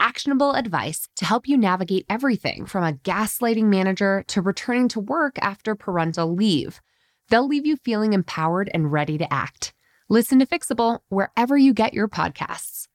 actionable advice to help you navigate everything from a gaslighting manager to returning to work after parental leave. They'll leave you feeling empowered and ready to act. Listen to Fixable wherever you get your podcasts.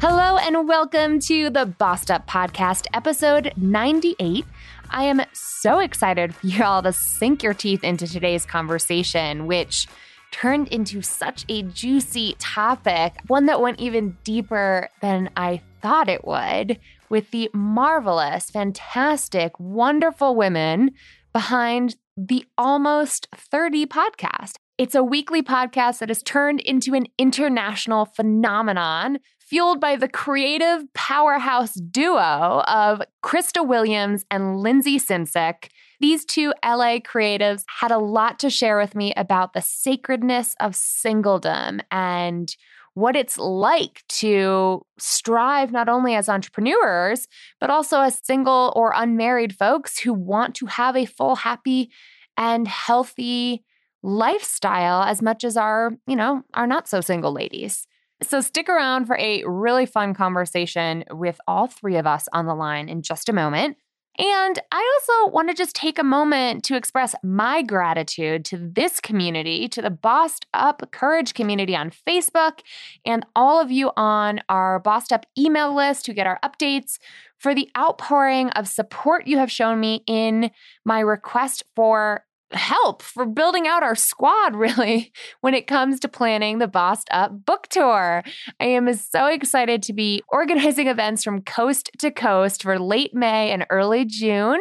Hello and welcome to the Bossed Up Podcast, episode 98. I am so excited for you all to sink your teeth into today's conversation, which turned into such a juicy topic, one that went even deeper than I thought it would, with the marvelous, fantastic, wonderful women behind the Almost 30 podcast. It's a weekly podcast that has turned into an international phenomenon fueled by the creative powerhouse duo of Krista Williams and Lindsay Simcik. These two LA creatives had a lot to share with me about the sacredness of singledom and what it's like to strive not only as entrepreneurs, but also as single or unmarried folks who want to have a full, happy, and healthy lifestyle as much as our, you know, our not so single ladies. So stick around for a really fun conversation with all three of us on the line in just a moment. And I also want to just take a moment to express my gratitude to this community, to the Bossed Up Courage community on Facebook, and all of you on our Bossed Up email list who get our updates for the outpouring of support you have shown me in my request for help for building out our squad, really, when it comes to planning the Bossed Up book tour. I am so excited to be organizing events from coast to coast for late May and early June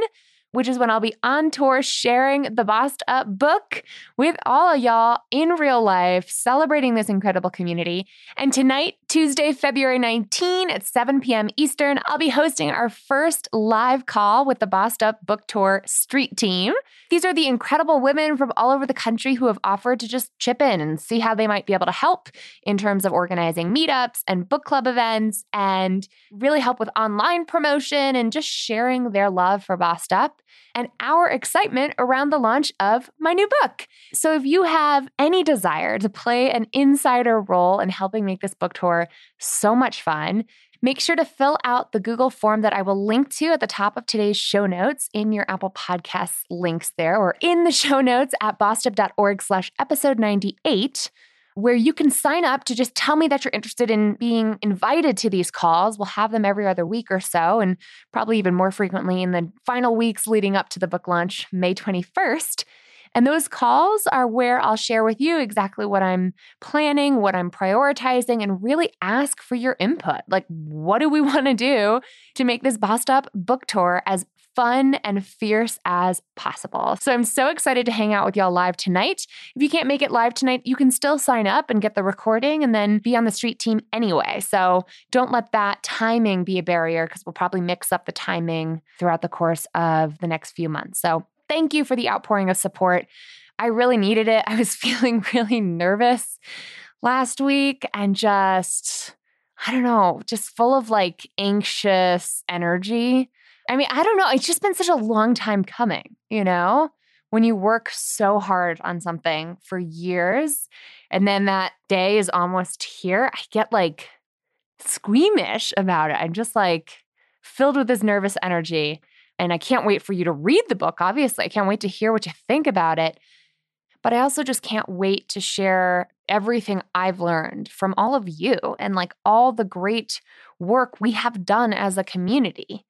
which is when I'll be on tour sharing the Bossed Up book with all of y'all in real life, celebrating this incredible community. And tonight, Tuesday, February 19 at 7 p.m. Eastern, I'll be hosting our first live call with the Bossed Up Book Tour Street Team. These are the incredible women from all over the country who have offered to just chip in and see how they might be able to help in terms of organizing meetups and book club events and really help with online promotion and just sharing their love for Bossed Up and our excitement around the launch of my new book. So, if you have any desire to play an insider role in helping make this book tour so much fun, Make sure to fill out the Google form that I will link to at the top of today's show notes in your Apple Podcasts links there or in the show notes at bossedup.org slash episode 98 where you can sign up to just tell me that you're interested in being invited to these calls. We'll have them every other week or so, and probably even more frequently in the final weeks leading up to the book launch, May 21st. And those calls are where I'll share with you exactly what I'm planning, what I'm prioritizing, and really ask for your input. Like, what do we want to do to make this Bossed Up book tour as fun and fierce as possible. So I'm so excited to hang out with y'all live tonight. If you can't make it live tonight, you can still sign up and get the recording and then be on the street team anyway. So don't let that timing be a barrier because we'll probably mix up the timing throughout the course of the next few months. So thank you for the outpouring of support. I really needed it. I was feeling really nervous last week and just, I don't know, just full of like anxious energy. I mean, I don't know. It's just been such a long time coming, you know? When you work so hard on something for years and then that day is almost here, I get like squeamish about it. I'm just like filled with this nervous energy. And I can't wait for you to read the book, obviously. I can't wait to hear what you think about it. But I also just can't wait to share everything I've learned from all of you and like all the great work we have done as a community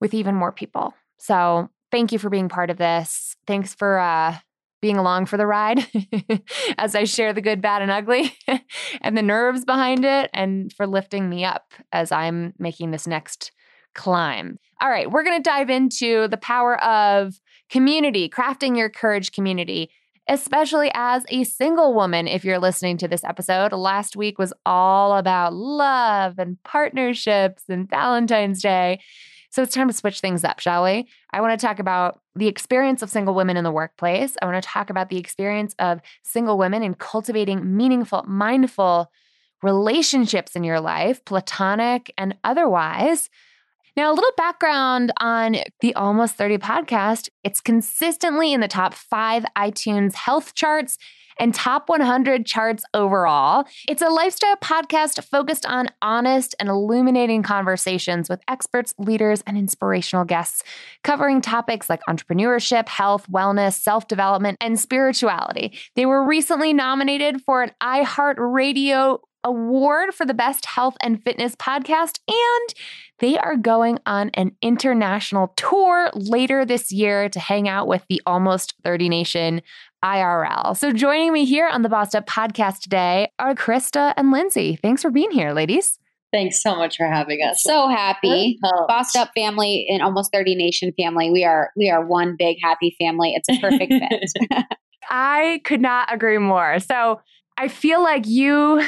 with even more people. So thank you for being part of this. Thanks for uh, being along for the ride as I share the good, bad, and ugly and the nerves behind it, and for lifting me up as I'm making this next climb. All right, we're going to dive into the power of community, crafting your courage community. especially as a single woman. If you're listening to this episode, last week was all about love and partnerships and Valentine's Day. So it's time to switch things up, shall we? I want to talk about the experience of single women in the workplace. I want to talk about the experience of single women in cultivating meaningful, mindful relationships in your life, platonic and otherwise. Now, a little background on the Almost 30 podcast. It's consistently in the top five iTunes health charts and top 100 charts overall. It's a lifestyle podcast focused on honest and illuminating conversations with experts, leaders, and inspirational guests, covering topics like entrepreneurship, health, wellness, self development, and spirituality. They were recently nominated for an iHeartRadio award for the best health and fitness podcast. And they are going on an international tour later this year to hang out with the Almost 30 Nation IRL. So joining me here on the Bossed Up podcast today are Krista and Lindsay. Thanks for being here, ladies. Thanks so much for having us. So happy. Bossed Up family and Almost 30 Nation family. We are we are one big happy family. It's a perfect fit. I could not agree more. So I feel like you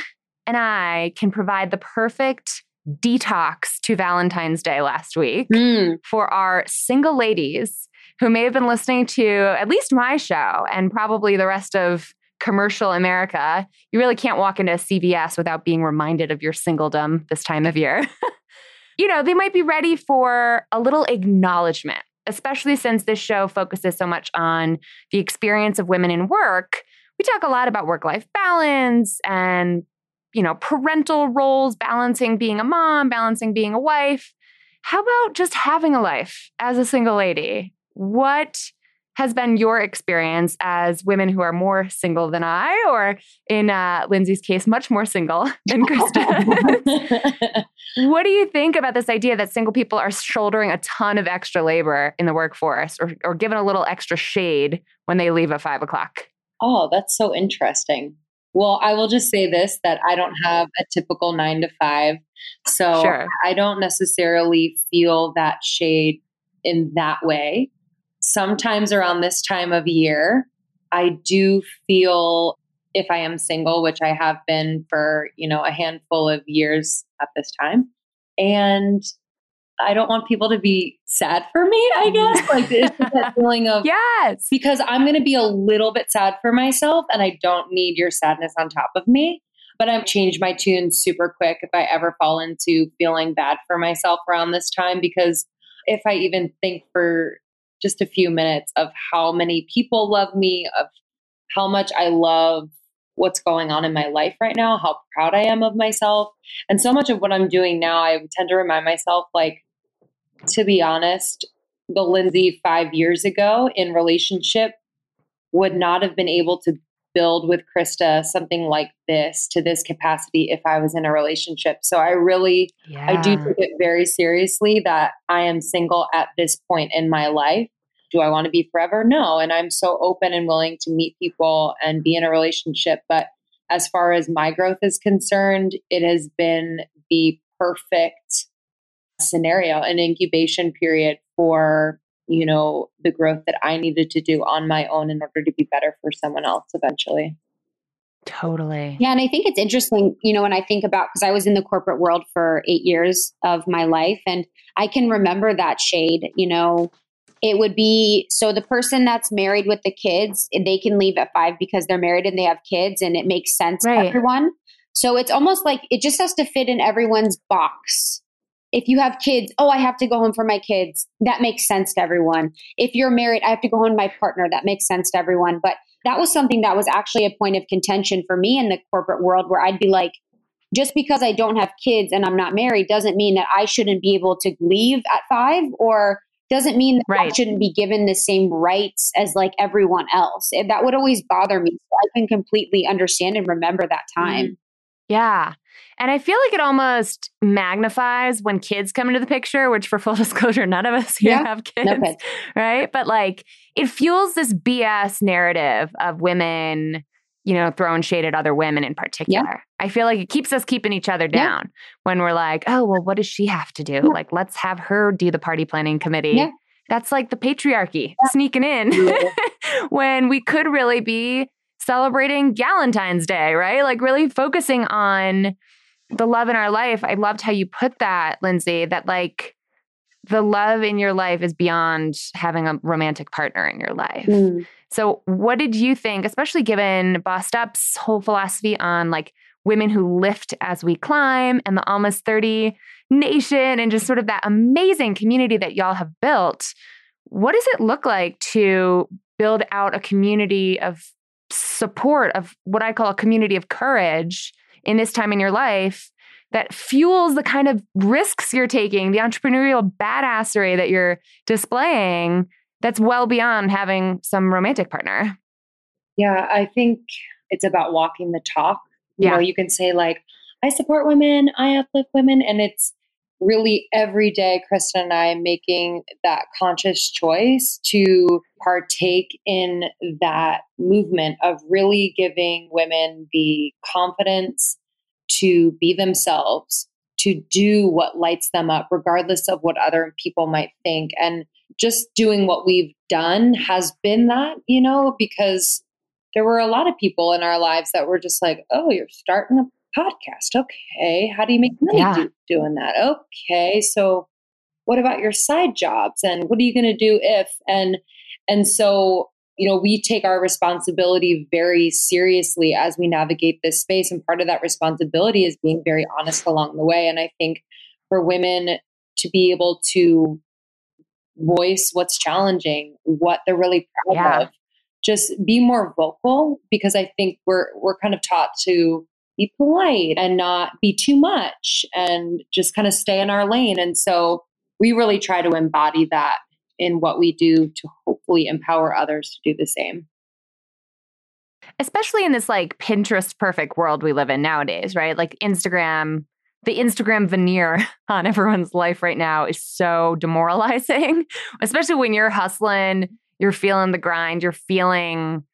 and I can provide the perfect detox to Valentine's Day last week mm. for our single ladies who may have been listening to at least my show and probably the rest of commercial America. You really can't walk into a CVS without being reminded of your singledom this time of year. you know, they might be ready for a little acknowledgement, especially since this show focuses so much on the experience of women in work. We talk a lot about work life balance and you know, parental roles, balancing being a mom, balancing being a wife. How about just having a life as a single lady? What has been your experience as women who are more single than I, or in uh, Lindsay's case, much more single than Krista? what do you think about this idea that single people are shouldering a ton of extra labor in the workforce or, or given a little extra shade when they leave at five o'clock? Oh, that's so interesting. Well, I will just say this that I don't have a typical nine to five. So sure. I don't necessarily feel that shade in that way. Sometimes around this time of year, I do feel if I am single, which I have been for, you know, a handful of years at this time. And I don't want people to be sad for me, I guess. Like it's that feeling of yes, because I'm going to be a little bit sad for myself, and I don't need your sadness on top of me. But I've changed my tune super quick if I ever fall into feeling bad for myself around this time, because if I even think for just a few minutes of how many people love me, of how much I love what's going on in my life right now, how proud I am of myself. And so much of what I'm doing now, I tend to remind myself like to be honest, the Lindsay five years ago in relationship would not have been able to build with Krista something like this to this capacity if I was in a relationship. So I really, yeah. I do take it very seriously that I am single at this point in my life. Do I want to be forever? No. And I'm so open and willing to meet people and be in a relationship. But as far as my growth is concerned, it has been the perfect scenario, an incubation period for, you know, the growth that I needed to do on my own in order to be better for someone else eventually. Totally. Yeah. And I think it's interesting, you know, when I think about, because I was in the corporate world for eight years of my life, and I can remember that shade, you know, it would be so the person that's married with the kids, eh, they can leave at five because they're married and they have kids, and it makes sense right. to everyone. So it's almost like it just has to fit in everyone's box if you have kids, oh, I have to go home for my kids. That makes sense to everyone. If you're married, I have to go home with my partner. That makes sense to everyone. But that was something that was actually a point of contention for me in the corporate world where I'd be like, just because I don't have kids and I'm not married doesn't mean that I shouldn't be able to leave at five or doesn't mean that right. I shouldn't be given the same rights as like everyone else. That would always bother me. So I can completely understand and remember that time. Mm. Yeah. And I feel like it almost magnifies when kids come into the picture, which for full disclosure, none of us here yeah, have kids, no kids. Right. But like it fuels this BS narrative of women, you know, throwing shade at other women in particular. Yeah. I feel like it keeps us keeping each other down yeah. when we're like, oh, well, what does she have to do? Like, let's have her do the party planning committee That's like the patriarchy sneaking in when we could really be celebrating Valentine's Day, right? Like really focusing on the love in our life. I loved how you put that, Lindsay, that like the love in your life is beyond having a romantic partner in your life. Mm. So, what did you think, especially given Bossed Up's whole philosophy on like women who lift as we climb and the Almost 30 Nation and just sort of that amazing community that y'all have built? What does it look like to build out a community of support, of what I call a community of courage in this time in your life? that fuels the kind of risks you're taking, the entrepreneurial badassery that you're displaying that's well beyond having some romantic partner. Yeah, I think it's about walking the talk. You yeah. know, you can say like, I support women, I uplift women, and it's really every day Krista and I making that conscious choice to partake in that movement of really giving women the confidence to be themselves, to do what lights them up, regardless of what other people might think. And just doing what we've done has been that, you know, because there were a lot of people in our lives that were just like, oh, you're starting a podcast. Okay. How do you make money yeah. do, doing that? Okay. So what about your side jobs and what are you going to do if and and so you know, we take our responsibility very seriously as we navigate this space. And part of that responsibility is being very honest along the way. And I think for women to be able to voice what's challenging, what they're really proud yeah. of, just be more vocal because I think we're we're kind of taught to be polite and not be too much and just kind of stay in our lane. And so we really try to embody that in what we do to hopefully empower others to do the same. Especially in this like Pinterest perfect world we live in nowadays, right? Like Instagram, the Instagram veneer on everyone's life right now is so demoralizing, especially when you're hustling, you're feeling the grind, you're feeling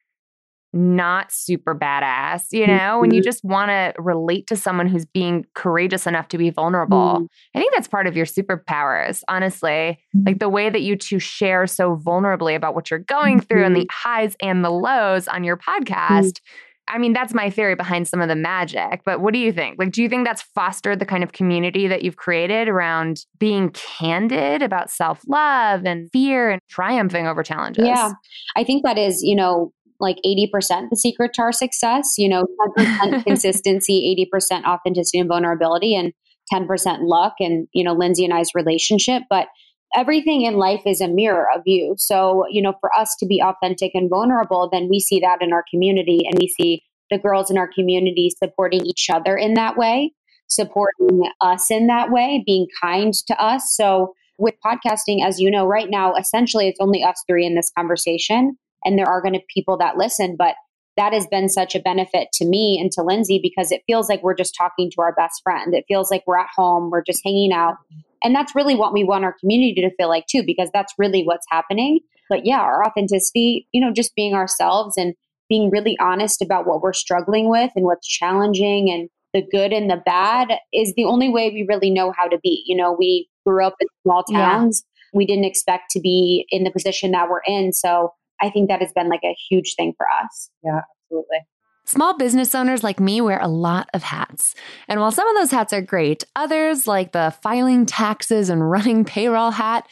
not super badass, you know, mm-hmm. when you mm-hmm. just want to relate to someone who's being courageous enough to be vulnerable. Mm. I think that's part of your superpowers, honestly. Like the way that you two share so vulnerably about what you're going through mm-hmm. and the mm-hmm. highs and the lows on your podcast. I mean, that's my theory behind some of the magic. But what do you think? Like, do you think that's fostered the kind of community that you've created around being candid about self love and fear and triumphing over challenges? Yeah, I think that is, you know, like 80% the secret to our success, you know, 10% consistency, 80% authenticity and vulnerability, and 10% luck and, you know, Lindsay and I's relationship. But everything in life is a mirror of you. So, you know, for us to be authentic and vulnerable, then we see that in our community and we see the girls in our community supporting each other in that way, supporting us in that way, being kind to us. So, with podcasting, as you know, right now, essentially it's only us three in this conversation and there are going to be people that listen, but that has been such a benefit to me and to Lindsay because it feels like we're just talking to our best friend. It feels like we're at home, we're just hanging out. And that's really what we want our community to feel like too, because that's really what's happening. But yeah, our authenticity, you know, just being ourselves and being really honest about what we're struggling with and what's challenging and the good and the bad is the only way we really know how to be. You know, we grew up in small towns. Yeah. We didn't expect to be in the position that we're in. So I think that has been like a huge thing for us. Yeah, absolutely. Small business owners like me wear a lot of hats. And while some of those hats are great, others, like the filing taxes and running payroll hat,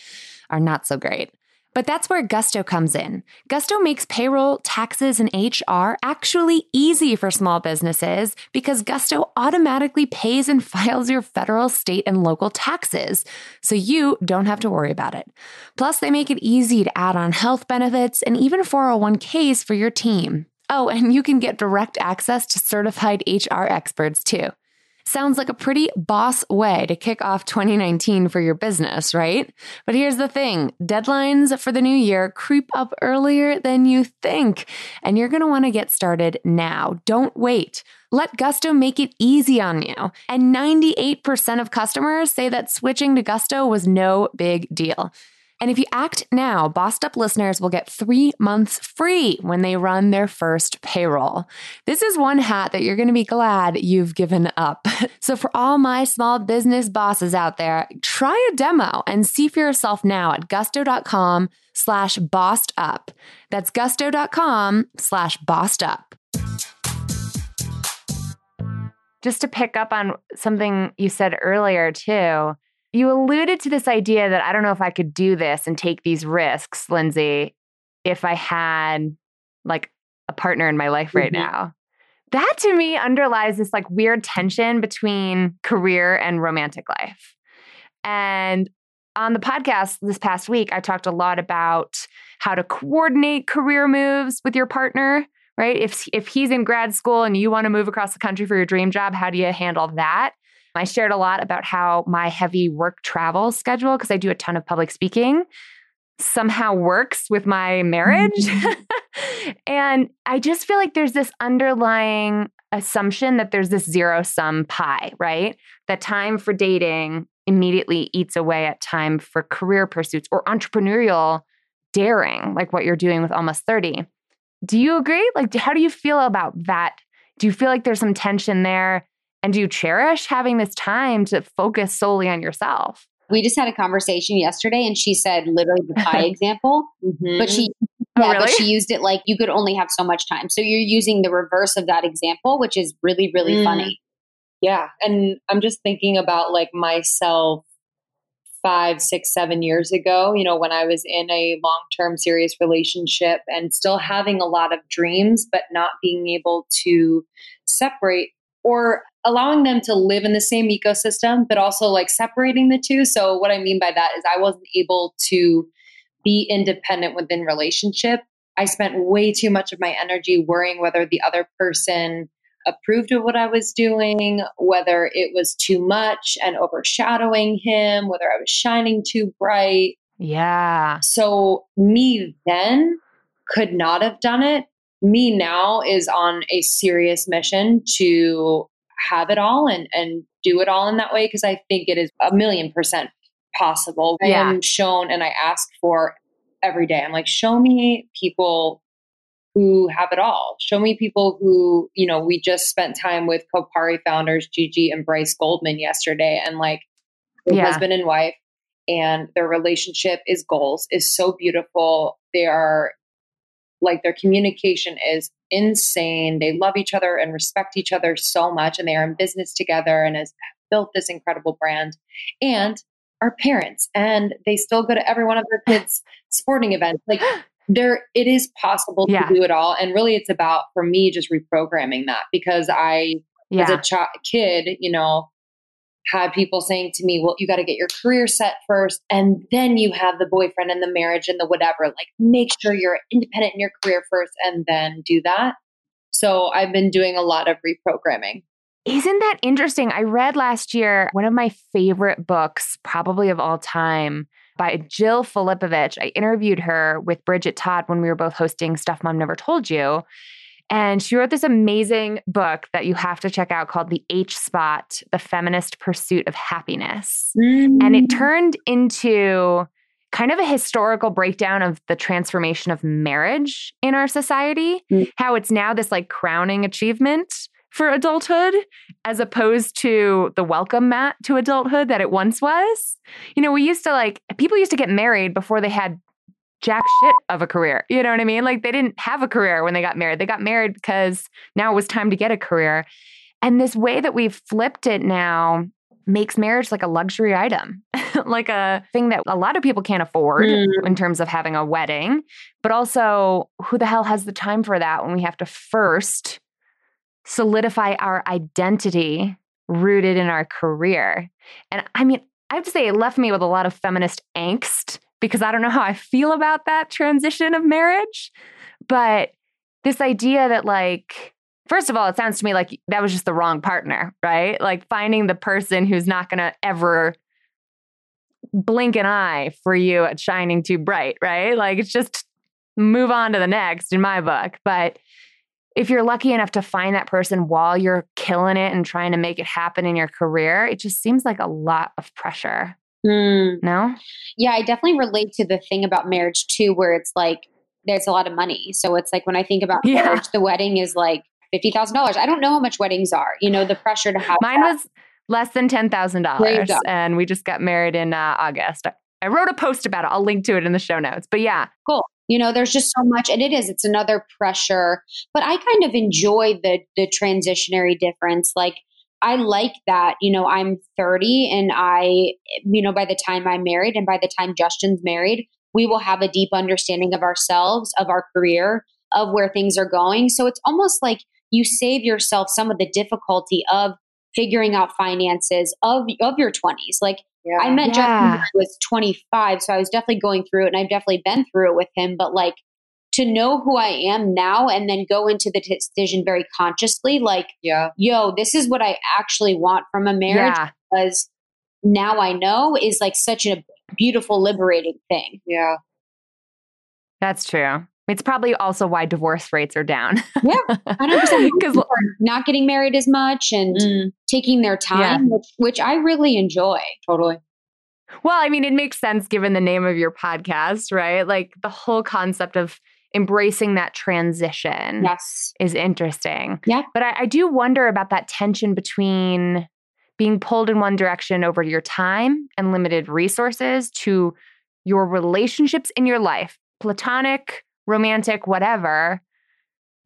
are not so great. But that's where Gusto comes in. Gusto makes payroll, taxes, and HR actually easy for small businesses because Gusto automatically pays and files your federal, state, and local taxes, so you don't have to worry about it. Plus, they make it easy to add on health benefits and even 401ks for your team. Oh, and you can get direct access to certified HR experts too. Sounds like a pretty boss way to kick off 2019 for your business, right? But here's the thing deadlines for the new year creep up earlier than you think, and you're want to get started now. Don't wait. Let Gusto make it easy on you. And 98% of customers say that switching to Gusto was no big deal. And if you act now, Bossed Up listeners will get three months free when they run their first payroll. This is one hat that you're going to be glad you've given up. So for all my small business bosses out there, try a demo and see for yourself now at gusto.com slash bossed up. That's gusto.com slash bossed up. Just to pick up on something you said earlier, too, you alluded to this idea that I don't know if I could do this and take these risks, Lindsay, if I had like a partner in my life right mm-hmm. now. That to me underlies this like weird tension between career and romantic life. And on the podcast this past week, I talked a lot about how to coordinate career moves with your partner, right? If if he's in grad school and you want to move across the country for your dream job, how do you handle that? I shared a lot about how my heavy work travel schedule, because I do a ton of public speaking, somehow works with my marriage. Mm-hmm. and I just feel like there's this underlying assumption that there's this zero sum pie, right? That time for dating immediately eats away at time for career pursuits or entrepreneurial daring, like what you're doing with almost 30. Do you agree? Like, how do you feel about that? Do you feel like there's some tension there? And do you cherish having this time to focus solely on yourself? We just had a conversation yesterday and she said literally the pie example, mm-hmm. but she oh, yeah, really? but she used it like you could only have so much time. So you're using the reverse of that example, which is really, really mm. funny. Yeah. And I'm just thinking about like myself five, six, seven years ago, you know, when I was in a long term serious relationship and still having a lot of dreams, but not being able to separate or allowing them to live in the same ecosystem, but also like separating the two. So, what I mean by that is I wasn't able to be independent within relationship. I spent way too much of my energy worrying whether the other person approved of what I was doing, whether it was too much and overshadowing him, whether I was shining too bright. Yeah. So, me then could not have done it me now is on a serious mission to have it all and and do it all in that way because I think it is a million percent possible. Yeah. I am shown and I ask for every day. I'm like, show me people who have it all. Show me people who, you know, we just spent time with Kopari founders Gigi and Bryce Goldman yesterday and like yeah. husband and wife and their relationship is goals is so beautiful. They are like their communication is insane. They love each other and respect each other so much, and they are in business together and has built this incredible brand. And our parents, and they still go to every one of their kids' sporting events. Like there, it is possible yeah. to do it all. And really, it's about for me just reprogramming that because I, yeah. as a ch- kid, you know, had people saying to me, well, you got to get your career set first, and then you have the boyfriend and the marriage and the whatever. Like, make sure you're independent in your career first and then do that. So I've been doing a lot of reprogramming. Isn't that interesting? I read last year one of my favorite books, probably of all time, by Jill Filipovic. I interviewed her with Bridget Todd when we were both hosting Stuff Mom Never Told You. And she wrote this amazing book that you have to check out called The H Spot The Feminist Pursuit of Happiness. Mm. And it mm. turned into kind of a historical breakdown of the transformation of marriage in our society, mm. how it's now this like crowning achievement for adulthood as opposed to the welcome mat to adulthood that it once was. You know, we used to like, people used to get married before they had jack shit of a career. You know what I mean? Like they didn't have a career when they got married. They got married because now it was time to get a career. And this way that we've flipped it now makes marriage like a luxury item, like a thing that a lot of people can't afford mm. in terms of having a wedding. But also, who the hell has the time for that when we have to first solidify our identity rooted in our career? And I mean, I have to say, it left me with a lot of feminist angst because I don't know how I feel about that transition of marriage. But this idea that, like, first of all, it sounds to me like that was just the wrong partner, right? Like finding the person who's not going to ever blink an eye for you at shining too bright, right? Like it's just move on to the next in my book. But if you're lucky enough to find that person while you're killing it and trying to make it happen in your career, it just seems like a lot of pressure. Mm. No? Yeah, I definitely relate to the thing about marriage too, where it's like there's a lot of money. So it's like when I think about Yeah. marriage, the wedding is like fifty thousand dollars. I don't know how much weddings are. You know, the pressure to have Mine that. was less than $10,000 and we just got married in uh, August. I wrote a post about it. I'll link to it in the show notes. But yeah, Cool. you know there's just so much and it is it's another pressure but i kind of enjoy the the transitionary difference like i like that you know i'm 30 and i you know by the time i'm married and by the time justin's married we will have a deep understanding of ourselves of our career of where things are going so it's almost like you save yourself some of the difficulty of figuring out finances of of your 20s like Yeah. I met Justin Yeah. when I was 25, so I was definitely going through it and I've definitely been through it with him. But like to know who I am now and then go into the decision very consciously, like, yeah. yo, this is what I actually want from a marriage yeah. because now I know is like such a beautiful, liberating thing. Yeah. That's true. It's probably also why divorce rates are down. Yeah, 100%. Because not getting married as much and Mm, taking their time, which, which I really enjoy. totally. Well, I mean, it makes sense given the name of your podcast, right? Like the whole concept of embracing that transition Yes. is interesting. Yeah. But I, I do wonder about that tension between being pulled in one direction over your time and limited resources to your relationships in your life, platonic, romantic, whatever,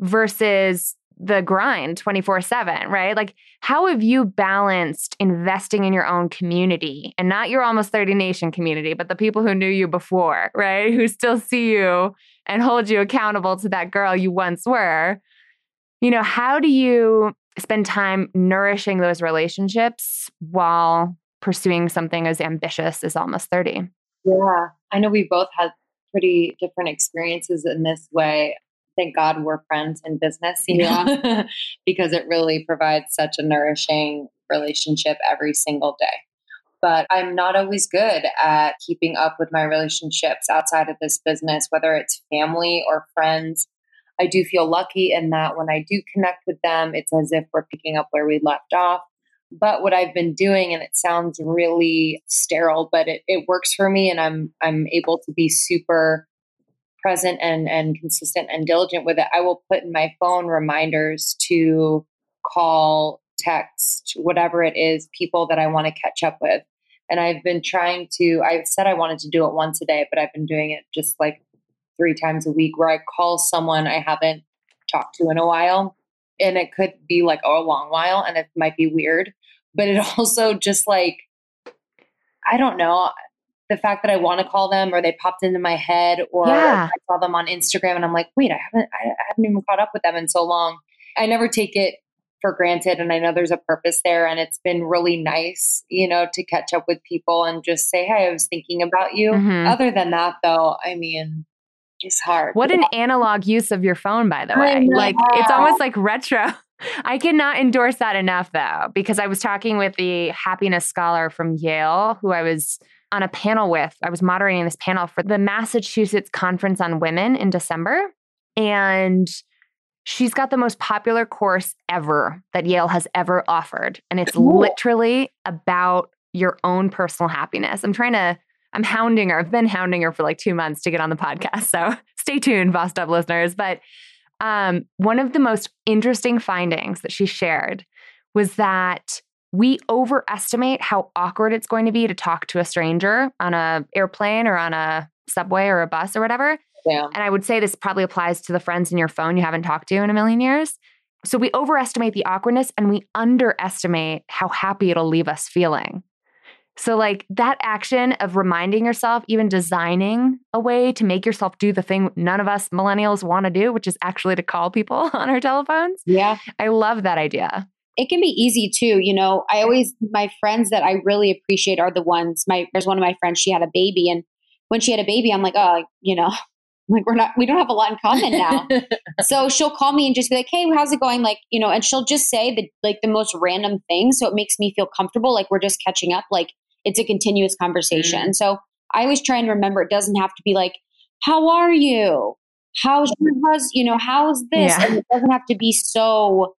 versus the grind 24 7, right? Like, how have you balanced investing in your own community and not your almost 30 nation community, but the people who knew you before, right? Who still see you and hold you accountable to that girl you once were? You know, how do you spend time nourishing those relationships while pursuing something as ambitious as almost 30? Yeah. I know we both had pretty different experiences in this way. Thank God we're friends in business, you know, because it really provides such a nourishing relationship every single day. But I'm not always good at keeping up with my relationships outside of this business, whether it's family or friends. I do feel lucky in that when I do connect with them, it's as if we're picking up where we left off. But what I've been doing, and it sounds really sterile, but it, it works for me, and I'm I'm able to be super present and and consistent and diligent with it. I will put in my phone reminders to call, text, whatever it is, people that I want to catch up with. And I've been trying to. I've said I wanted to do it once a day, but I've been doing it just like three times a week, where I call someone I haven't talked to in a while and it could be like oh, a long while and it might be weird but it also just like i don't know the fact that i want to call them or they popped into my head or Yeah. i saw them on instagram and i'm like wait i haven't I, I haven't even caught up with them in so long i never take it for granted and i know there's a purpose there and it's been really nice you know to catch up with people and just say hey i was thinking about you Mhm. other than that though i mean it's hard What an analog use of your phone, by the way. Like it's almost like retro. I cannot endorse that enough, though, because I was talking with the happiness scholar from Yale who I was on a panel with. I was moderating this panel for the Massachusetts Conference on Women in December. And she's got the most popular course ever that Yale has ever offered. And it's Cool. literally about your own personal happiness. I'm trying to I'm hounding her. I've been hounding her for like two months to get on the podcast. So stay tuned, Bossed Up listeners. But um, one of the most interesting findings that she shared was that we overestimate how awkward it's going to be to talk to a stranger on a airplane or on a subway or a bus or whatever. yeah And I would say this probably applies to the friends in your phone you haven't talked to in a million years. So we overestimate the awkwardness and we underestimate how happy it'll leave us feeling. So, like that action of reminding yourself, even designing a way to make yourself do the thing none of us millennials want to do, which is actually to call people on our telephones. Yeah. I love that idea. it can be easy too. You know, I always, my friends that I really appreciate are the ones, my, there's one of my friends, she had a baby. And when she had a baby, I'm like, oh, you know, like we're not, we don't have a lot in common now. so she'll call me and just be like, hey, how's it going? Like, you know, and she'll just say the, like the most random things. So it makes me feel comfortable. Like we're just catching up. Like it's a continuous conversation. Mm. So I always try and remember it doesn't have to be like, how are you? How's your husband? You know, how's this? Yeah. And it doesn't have to be so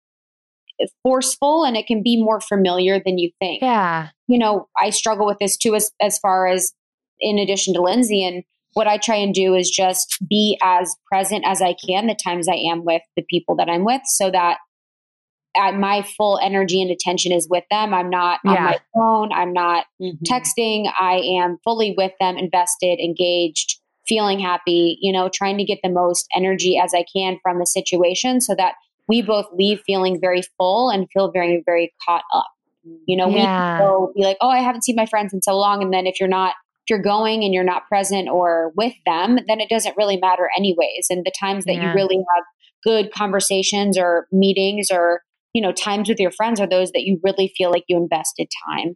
forceful and it can be more familiar than you think. Yeah. You know, I struggle with this too as as far as in addition to Lindsay and what I try and do is just be as present as I can the times I am with the people that I'm with so that I, my full energy and attention is with them. I'm not on my phone. I'm not Mhm. texting. I am fully with them, invested, engaged, feeling happy, you know, trying to get the most energy as I can from the situation so that we both leave feeling very full and feel very, very caught up. You know, we Yeah. can go be like, oh, I haven't seen my friends in so long. And then if you're not, if you're going and you're not present or with them, then it doesn't really matter anyways. And the times that Yeah. you really have good conversations or meetings or, you know, times with your friends are those that you really feel like you invested time.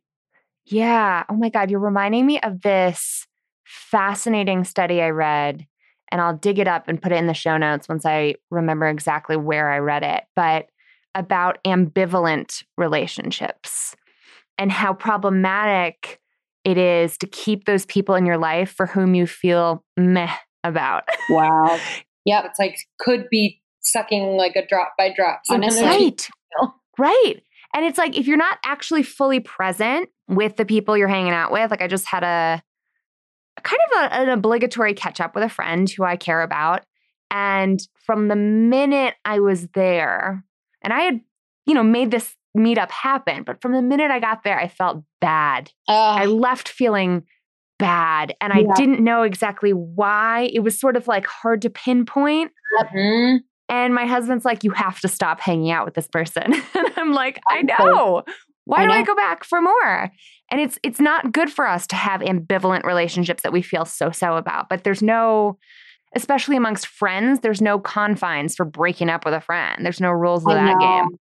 Yeah. Oh my God. You're reminding me of this fascinating study I read, and I'll dig it up and put it in the show notes once I remember exactly where I read it, but about ambivalent relationships and how problematic it is to keep those people in your life for whom you feel meh about. Wow. yeah, It's like could be sucking like a drop by drop. some Right. Right. And it's like if you're not actually fully present with the people you're hanging out with, like I just had a, a kind of a, an obligatory catch up with a friend who I care about. And from the minute I was there, and I had, you know, made this meetup happen, but from the minute I got there, I felt bad. I Uh, left feeling bad and I didn't know exactly why. It was sort of like hard to pinpoint. Mhm. And my husband's like, you have to stop hanging out with this person. and I'm like, I know. Why I do I go back for more? And it's it's not good for us to have ambivalent relationships that we feel so-so about. But there's no, especially amongst friends, there's no confines for breaking up with a friend. There's no rules of I that know. game.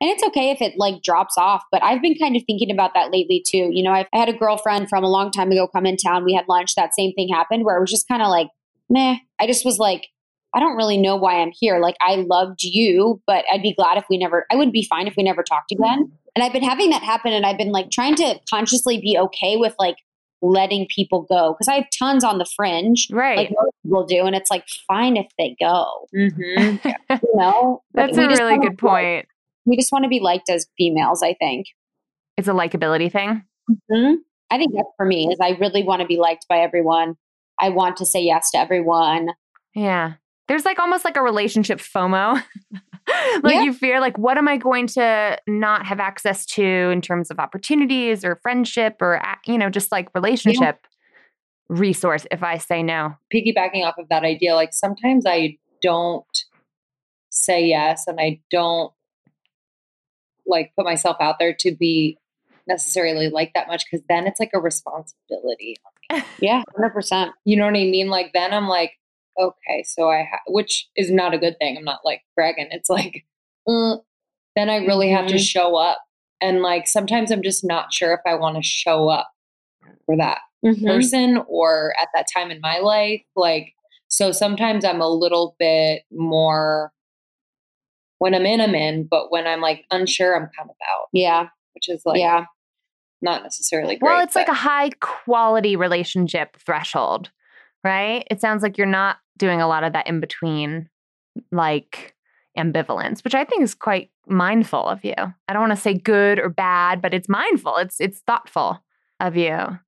And it's okay if it like drops off, but I've been kind of thinking about that lately too. You know, I've, I had a girlfriend from a long time ago come in town. We had lunch. That same thing happened where it was just kind of like, meh. I just was like, I don't really know why I'm here. Like, I loved you, but I'd be glad if we never, I would be fine if we never talked again. And I've been having that happen and I've been like trying to consciously be okay with like letting people go because I have tons on the fringe, Right. like most people do. And it's like, fine if they go, Mhm. you know? That's a really good point. We just want to be liked as females, I think. It's a likability thing. hmm I think that's for me is I really want to be liked by everyone. I want to say yes to everyone. Yeah. There's like almost like a relationship FOMO. like Yeah. you fear like what am I going to not have access to in terms of opportunities or friendship or you know just like relationship resource if I say no. Piggybacking off of that idea, like sometimes I don't say yes and I don't like put myself out there to be necessarily like that much because then it's like a responsibility. Yeah, 100%. You know what I mean? Like then I'm like, okay, so I ha- which is not a good thing. I'm not like bragging. It's like, uh, then I really have to Mhm. show up, and like sometimes I'm just not sure if I want to show up for that Mhm. person or at that time in my life. Like, so sometimes I'm a little bit more. When I'm in, I'm in, but when I'm like unsure, I'm kind of out, Yeah, which is like yeah. not necessarily great. well, it's like a high quality relationship threshold, right? It sounds like you're not doing a lot of that in between like ambivalence, which I think is quite mindful of you. I don't want to say good or bad, but it's mindful. It's it's thoughtful of you.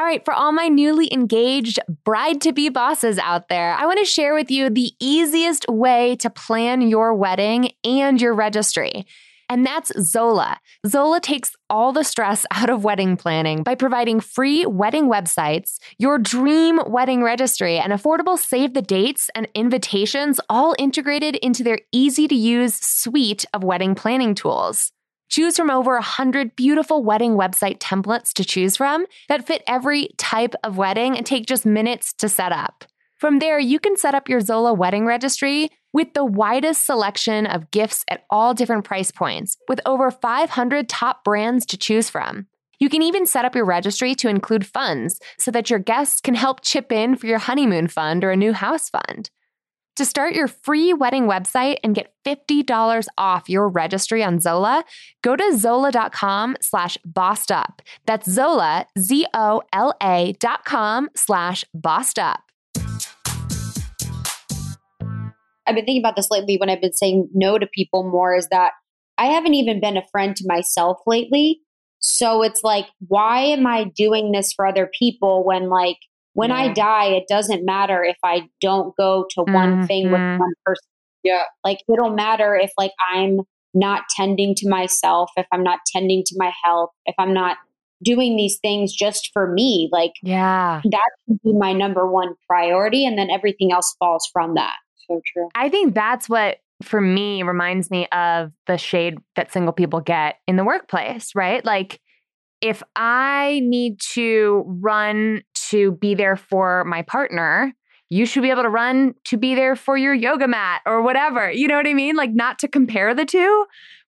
All right, for all my newly engaged bride to be bosses out there, I want to share with you the easiest way to plan your wedding and your registry. And that's Zola. Zola takes all the stress out of wedding planning by providing free wedding websites, your dream wedding registry, and affordable save the dates and invitations all integrated into their easy to use suite of wedding planning tools. Choose from over 100 beautiful wedding website templates to choose from that fit every type of wedding and take just minutes to set up. From there, you can set up your Zola wedding registry with the widest selection of gifts at all different price points, with over 500 top brands to choose from. You can even set up your registry to include funds so that your guests can help chip in for your honeymoon fund or a new house fund. To start your free wedding website and get $50 off your registry on Zola, go to zola.com slash bossed up. That's Zola, Z-O-L-A dot com slash bossed up. I've been thinking about this lately when I've been saying no to people more is that I haven't even been a friend to myself lately. So it's like, why am I doing this for other people when, like, when yeah. I die, it doesn't matter if I don't go to one mm-hmm. thing with mm-hmm. one person. Yeah. Like, it'll matter if, like, I'm not tending to myself, if I'm not tending to my health, if I'm not doing these things just for me. Like, yeah, that should be my number one priority. And then everything else falls from that. So true. I think that's what for me reminds me of the shade that single people get in the workplace, right? Like if I need to run to be there for my partner, you should be able to run to be there for your yoga mat or whatever. You know what I mean? Like not to compare the two,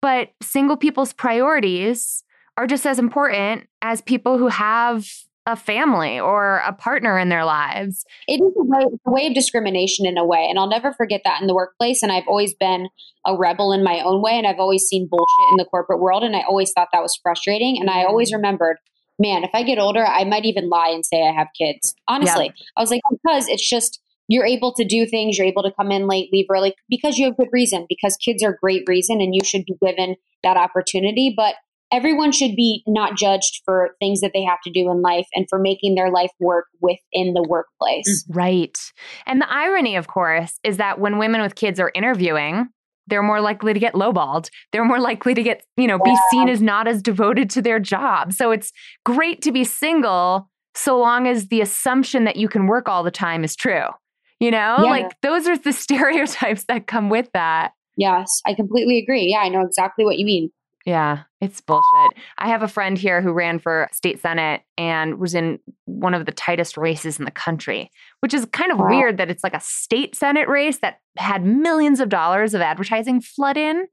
but single people's priorities are just as important as people who have a family or a partner in their lives. It is a way, a way of discrimination in a way. And I'll never forget that in the workplace. And I've always been a rebel in my own way. And I've always seen bullshit in the corporate world. And I always thought that was frustrating. And I always mm. remembered, man, if I get older, I might even lie and say I have kids. Honestly, I was like, because it's just, you're able to do things, you're able to come in late, leave early because you have good reason, because kids are great reason and you should be given that opportunity. But everyone should be not judged for things that they have to do in life and for making their life work within the workplace. Right. And the irony, of course, is that when women with kids are interviewing, they're more likely to get lowballed. They're more likely to get, you know, yeah. be seen as not as devoted to their job. So it's great to be single so long as the assumption that you can work all the time is true. You know, yeah. like those are the stereotypes that come with that. Yes, I completely agree. Yeah, I know exactly what you mean. Yeah, it's bullshit. I have a friend here who ran for state senate and was in one of the tightest races in the country, which is kind of wow. weird that it's like a state senate race that had millions of dollars of advertising flood in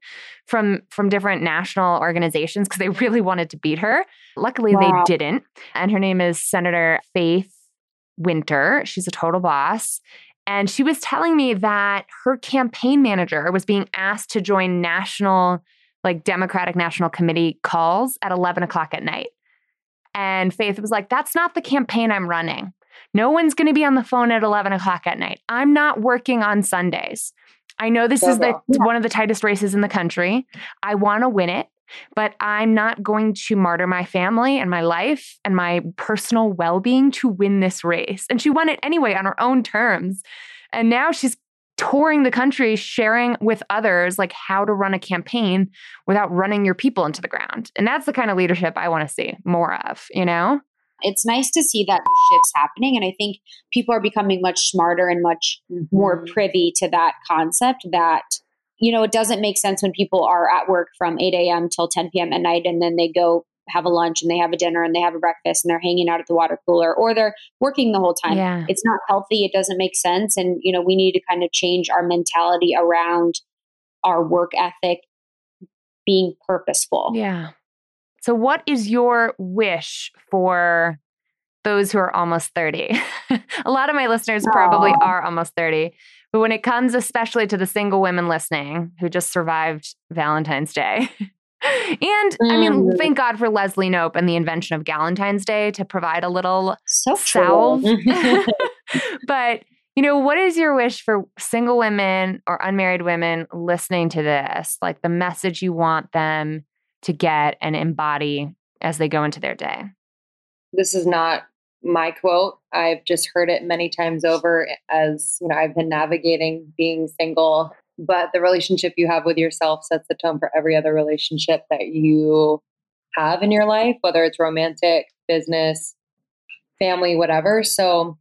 from from different national organizations because they really wanted to beat her. Luckily wow. they didn't. And her name is Senator Faith Winter. She's a total boss. And she was telling me that her campaign manager was being asked to join national like Democratic National Committee calls at 11 o'clock at night. And Faith was like, That's not the campaign I'm running. No one's going to be on the phone at 11 o'clock at night. I'm not working on Sundays. I know this is the, yeah. one of the tightest races in the country. I want to win it, but I'm not going to martyr my family and my life and my personal well being to win this race. And she won it anyway on her own terms. And now she's touring the country sharing with others like how to run a campaign without running your people into the ground and that's the kind of leadership i want to see more of you know it's nice to see that shifts happening and i think people are becoming much smarter and much mm-hmm. more privy to that concept that you know it doesn't make sense when people are at work from 8 a.m till 10 p.m at night and then they go have a lunch and they have a dinner and they have a breakfast and they're hanging out at the water cooler or they're working the whole time. Yeah. It's not healthy. It doesn't make sense. And, you know, we need to kind of change our mentality around our work ethic being purposeful. Yeah. So, what is your wish for those who are almost 30? a lot of my listeners probably Aww. are almost 30. But when it comes especially to the single women listening who just survived Valentine's Day, and I mean, mm. thank God for Leslie Knope and the invention of Galentine's Day to provide a little so salve. but you know, what is your wish for single women or unmarried women listening to this? Like the message you want them to get and embody as they go into their day? This is not my quote. I've just heard it many times over as, you know, I've been navigating being single but the relationship you have with yourself sets the tone for every other relationship that you have in your life, whether it's romantic, business, family, whatever. So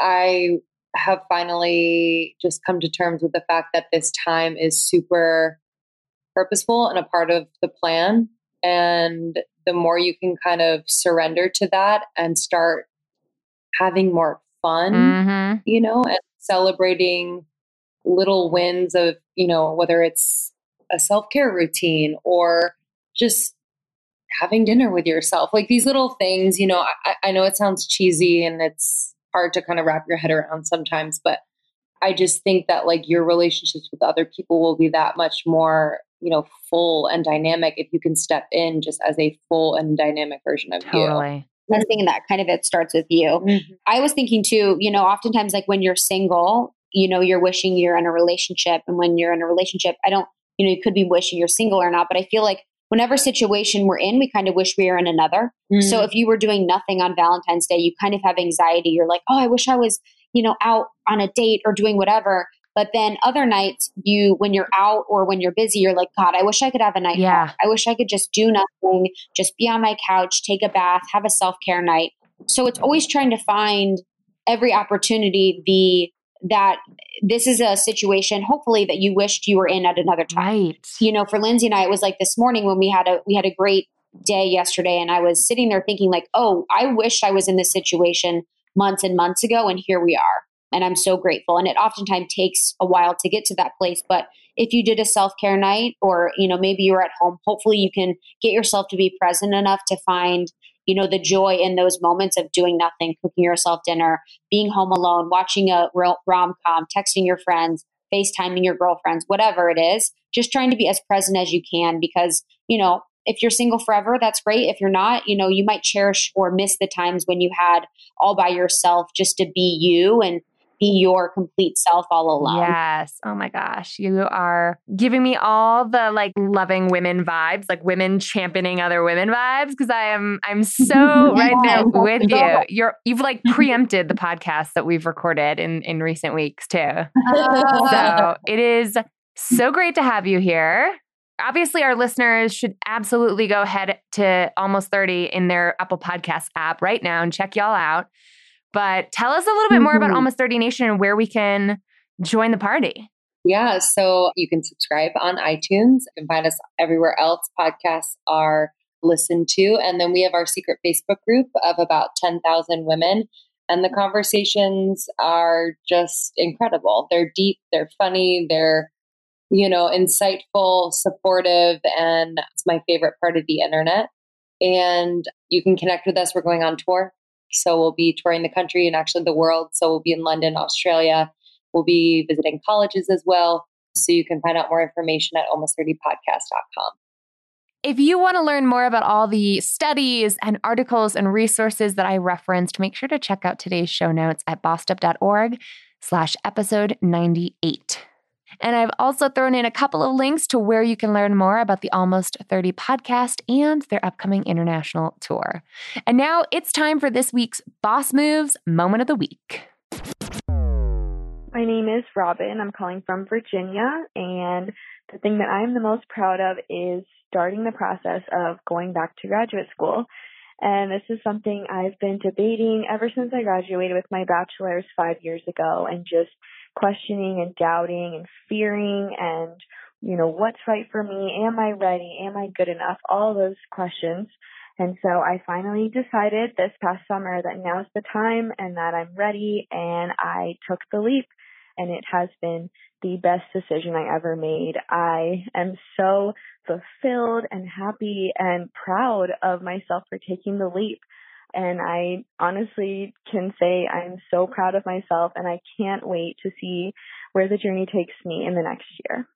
I have finally just come to terms with the fact that this time is super purposeful and a part of the plan. And the more you can kind of surrender to that and start having more fun, mm-hmm. you know, and celebrating little wins of, you know, whether it's a self care routine or just having dinner with yourself. Like these little things, you know, I, I know it sounds cheesy and it's hard to kind of wrap your head around sometimes, but I just think that like your relationships with other people will be that much more, you know, full and dynamic if you can step in just as a full and dynamic version of totally. you. I was thinking that kind of it starts with you. Mm-hmm. I was thinking too, you know, oftentimes like when you're single, you know, you're wishing you're in a relationship. And when you're in a relationship, I don't, you know, you could be wishing you're single or not, but I feel like whenever situation we're in, we kind of wish we were in another. Mm-hmm. So if you were doing nothing on Valentine's Day, you kind of have anxiety. You're like, oh, I wish I was, you know, out on a date or doing whatever. But then other nights, you when you're out or when you're busy, you're like, God, I wish I could have a night. Yeah. Off. I wish I could just do nothing, just be on my couch, take a bath, have a self care night. So it's always trying to find every opportunity the that this is a situation hopefully that you wished you were in at another time. Right. You know, for Lindsey and I, it was like this morning when we had a we had a great day yesterday and I was sitting there thinking like, oh, I wish I was in this situation months and months ago and here we are and I'm so grateful. And it oftentimes takes a while to get to that place, but if you did a self-care night or you know maybe you're at home, hopefully you can get yourself to be present enough to find you know the joy in those moments of doing nothing, cooking yourself dinner, being home alone, watching a rom-com, texting your friends, FaceTiming your girlfriends, whatever it is, just trying to be as present as you can because, you know, if you're single forever, that's great. If you're not, you know, you might cherish or miss the times when you had all by yourself just to be you and be your complete self all alone. Yes. Oh my gosh. You are giving me all the like loving women vibes, like women championing other women vibes. Cause I am, I'm so right there with you. You're, you've like preempted the podcast that we've recorded in, in recent weeks too. so it is so great to have you here. Obviously, our listeners should absolutely go ahead to almost 30 in their Apple Podcast app right now and check y'all out. But tell us a little bit more about mm-hmm. Almost 30 Nation and where we can join the party. Yeah, so you can subscribe on iTunes. You can find us everywhere else podcasts are listened to. And then we have our secret Facebook group of about 10,000 women. And the conversations are just incredible. They're deep, they're funny, they're, you know, insightful, supportive, and it's my favorite part of the internet. And you can connect with us. We're going on tour so we'll be touring the country and actually the world. So we'll be in London, Australia. We'll be visiting colleges as well. So you can find out more information at almost30podcast.com. If you want to learn more about all the studies and articles and resources that I referenced, make sure to check out today's show notes at bossedup.org slash episode 98. And I've also thrown in a couple of links to where you can learn more about the Almost 30 podcast and their upcoming international tour. And now it's time for this week's Boss Moves Moment of the Week. My name is Robin. I'm calling from Virginia. And the thing that I'm the most proud of is starting the process of going back to graduate school. And this is something I've been debating ever since I graduated with my bachelor's five years ago and just questioning and doubting and fearing and, you know, what's right for me? Am I ready? Am I good enough? All those questions. And so I finally decided this past summer that now's the time and that I'm ready and I took the leap and it has been the best decision I ever made. I am so fulfilled and happy and proud of myself for taking the leap. And I honestly can say I'm so proud of myself and I can't wait to see where the journey takes me in the next year.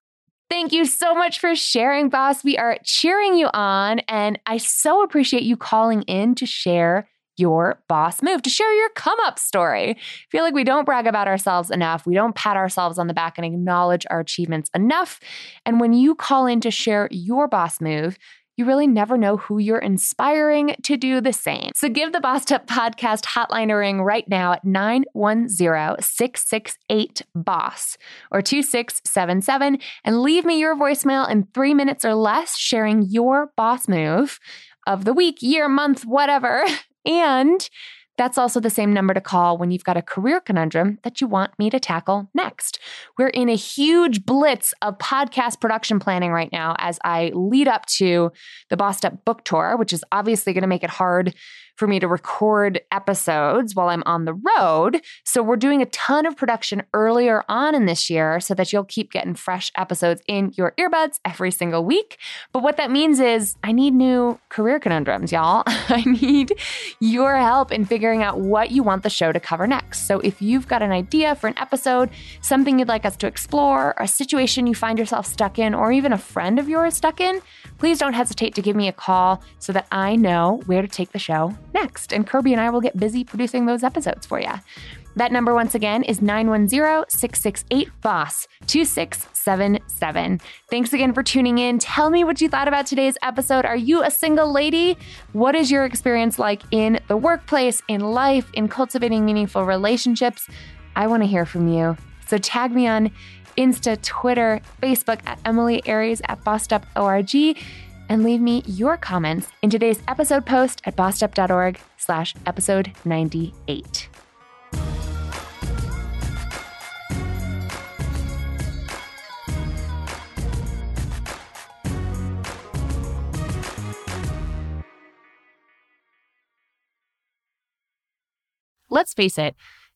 Thank you so much for sharing, boss. We are cheering you on, and I so appreciate you calling in to share your boss move, to share your come up story. I feel like we don't brag about ourselves enough. We don't pat ourselves on the back and acknowledge our achievements enough. And when you call in to share your boss move, you really never know who you're inspiring to do the same. So give the Bossed Up Podcast hotline a ring right now at 910-668-BOSS or 2677 and leave me your voicemail in three minutes or less sharing your boss move of the week, year, month, whatever. And that's also the same number to call when you've got a career conundrum that you want me to tackle next. We're in a huge blitz of podcast production planning right now as I lead up to the Bossed Up Book Tour, which is obviously going to make it hard for me to record episodes while I'm on the road. So we're doing a ton of production earlier on in this year so that you'll keep getting fresh episodes in your earbuds every single week. But what that means is I need new career conundrums, y'all. I need your help in figuring out what you want the show to cover next. So if you've got an idea for an episode, something you'd like us to explore, a situation you find yourself stuck in, or even a friend of yours stuck in, please don't hesitate to give me a call so that I know where to take the show next. And Kirby and I will get busy producing those episodes for you. That number, once again, is 910 668 BOSS 2677. Thanks again for tuning in. Tell me what you thought about today's episode. Are you a single lady? What is your experience like in the workplace, in life, in cultivating meaningful relationships? I want to hear from you. So tag me on Insta, Twitter, Facebook at Emilie Aries at bossedup.org and leave me your comments in today's episode post at bossedup.org slash episode 98. Let's face it,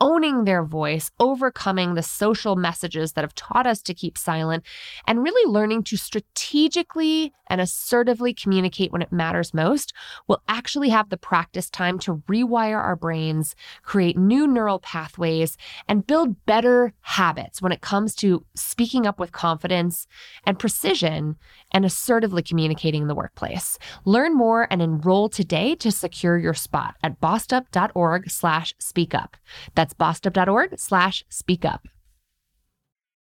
owning their voice, overcoming the social messages that have taught us to keep silent, and really learning to strategically and assertively communicate when it matters most, will actually have the practice time to rewire our brains, create new neural pathways, and build better habits when it comes to speaking up with confidence and precision and assertively communicating in the workplace. Learn more and enroll today to secure your spot at bossedup.org slash speak up. That's bossedup.org slash speak up.